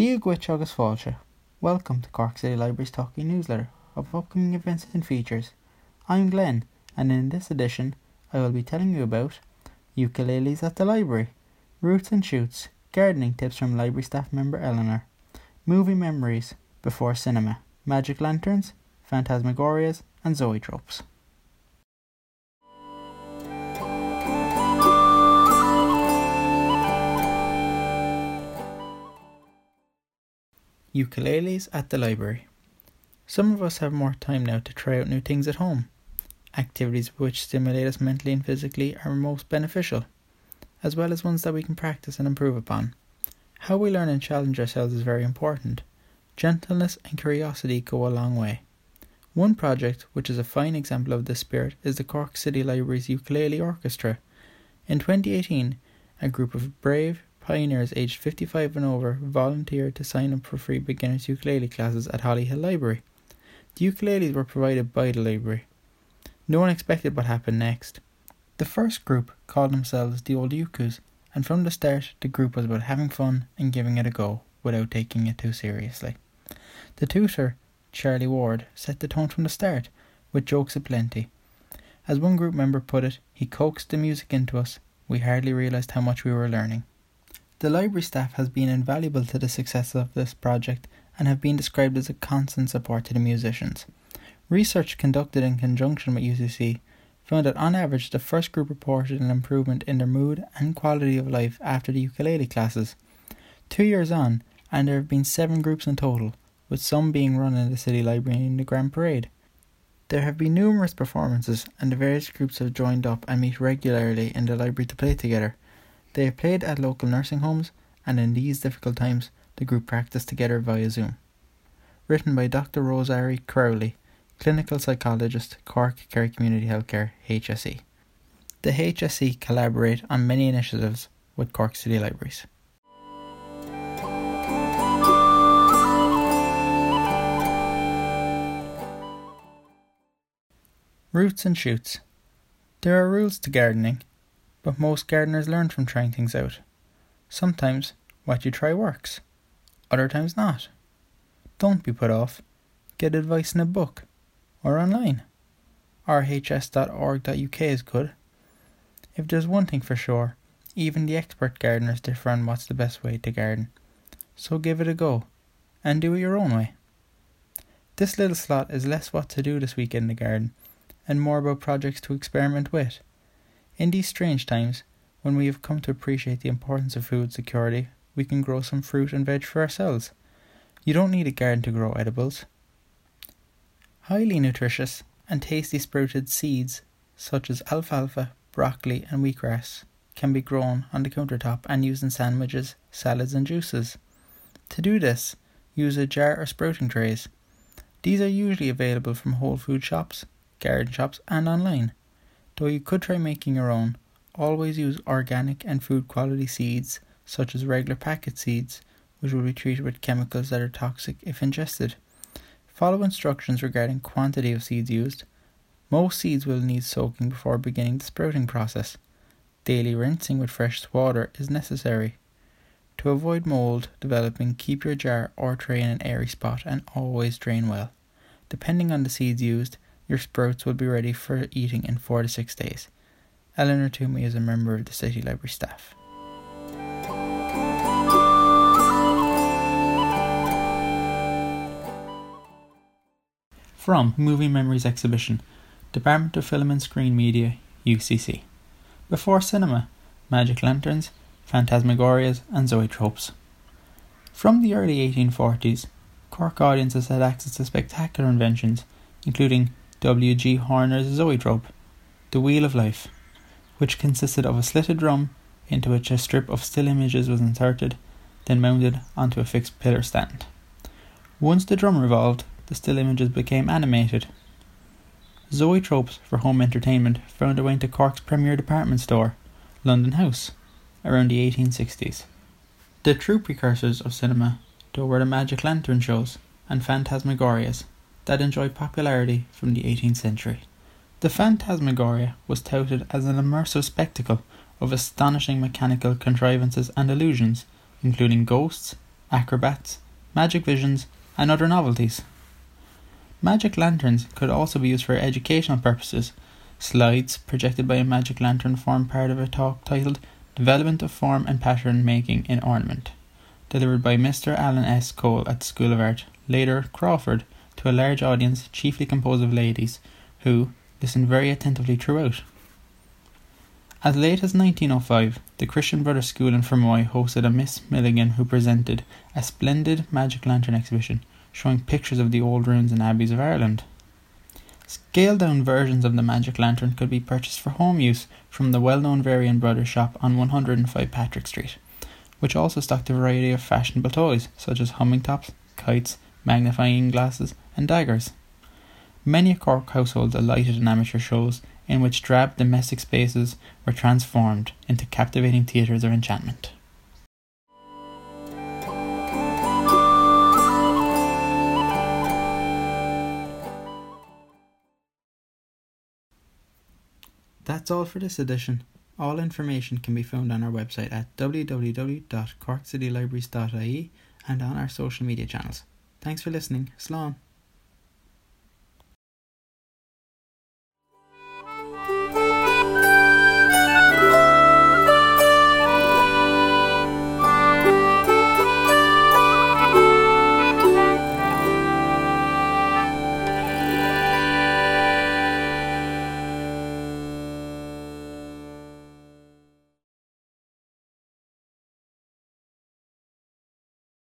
Díagwich agus fáilte. Welcome to Cork City Library's talking newsletter of upcoming events and features. I'm Glenn, and in this edition, I will be telling you about ukuleles at the library, roots and shoots, gardening tips from library staff member Eleanor, movie memories before cinema, magic lanterns, phantasmagorias, and zoetropes. Ukuleles at the library. Some of us have more time now to try out new things at home. Activities which stimulate us mentally and physically are most beneficial, as well as ones that we can practice and improve upon. How we learn and challenge ourselves is very important. Gentleness and curiosity go a long way. One project, which is a fine example of this spirit, is the Cork City Library's Ukulele Orchestra. In 2018, a group of brave, Pioneers aged 55 and over volunteered to sign up for free beginners ukulele classes at Hollyhill Library. The ukuleles were provided by the library. No one expected what happened next. The first group called themselves the Old Ukus, and from the start the group was about having fun and giving it a go without taking it too seriously. The tutor, Charlie Ward, set the tone from the start, with jokes aplenty. As one group member put it, he coaxed the music into us. We hardly realised how much we were learning. The library staff has been invaluable to the success of this project and have been described as a constant support to the musicians. Research conducted in conjunction with UCC found that on average the first group reported an improvement in their mood and quality of life after the ukulele classes. Two years on, and there have been seven groups in total, with some being run in the City Library in the Grand Parade. There have been numerous performances, and the various groups have joined up and meet regularly in the library to play together. They have played at local nursing homes, and in these difficult times, the group practiced together via Zoom. Written by Dr. Rosemary Crowley, clinical psychologist, Cork Kerry Community Healthcare, HSE. The HSE collaborate on many initiatives with Cork City Libraries. Roots and shoots. There are rules to gardening but most gardeners learn from trying things out. Sometimes what you try works, other times not. Don't be put off. Get advice in a book or online. rhs.org.uk is good. If there's one thing for sure, even the expert gardeners differ on what's the best way to garden. So give it a go and do it your own way. This little slot is less what to do this week in the garden and more about projects to experiment with. In these strange times, when we have come to appreciate the importance of food security, we can grow some fruit and veg for ourselves. You don't need a garden to grow edibles. Highly nutritious and tasty sprouted seeds, such as alfalfa, broccoli, and wheatgrass, can be grown on the countertop and used in sandwiches, salads, and juices. To do this, use a jar or sprouting trays. These are usually available from whole food shops, garden shops, and online. Though you could try making your own, always use organic and food quality seeds, such as regular packet seeds, which will be treated with chemicals that are toxic if ingested. Follow instructions regarding quantity of seeds used. Most seeds will need soaking before beginning the sprouting process. Daily rinsing with fresh water is necessary. To avoid mold developing, keep your jar or tray in an airy spot and always drain well. Depending on the seeds used, your sprouts will be ready for eating in four to six days. Eleanor Toomey is a member of the City Library staff. From Movie Memories Exhibition, Department of Film and Screen Media, UCC. Before cinema, magic lanterns, phantasmagorias, and zoetropes. From the early 1840s, Cork audiences had access to spectacular inventions, including W. G. Horner's zoetrope, The Wheel of Life, which consisted of a slitted drum into which a strip of still images was inserted, then mounted onto a fixed pillar stand. Once the drum revolved, the still images became animated. Zoetropes for home entertainment found their way into Cork's premier department store, London House, around the 1860s. The true precursors of cinema, though, were the magic lantern shows and phantasmagorias, that enjoyed popularity from the 18th century. The Phantasmagoria was touted as an immersive spectacle of astonishing mechanical contrivances and illusions, including ghosts, acrobats, magic visions, and other novelties. Magic lanterns could also be used for educational purposes. Slides projected by a magic lantern form part of a talk titled Development of Form and Pattern Making in Ornament, delivered by Mr. Alan S. Cole at the School of Art, later Crawford, to a large audience chiefly composed of ladies, who listened very attentively throughout. As late as 1905, the Christian Brothers School in Fermoy hosted a Miss Milligan who presented a splendid magic lantern exhibition showing pictures of the old ruins and abbeys of Ireland. Scaled down versions of the magic lantern could be purchased for home use from the well known Varian Brothers shop on 105 Patrick Street, which also stocked a variety of fashionable toys such as humming tops, kites, magnifying glasses, and daggers. Many a Cork household alighted in amateur shows in which drab domestic spaces were transformed into captivating theatres of enchantment. That's all for this edition. All information can be found on our website at www.corkcitylibraries.ie and on our social media channels. Thanks for listening. Slán.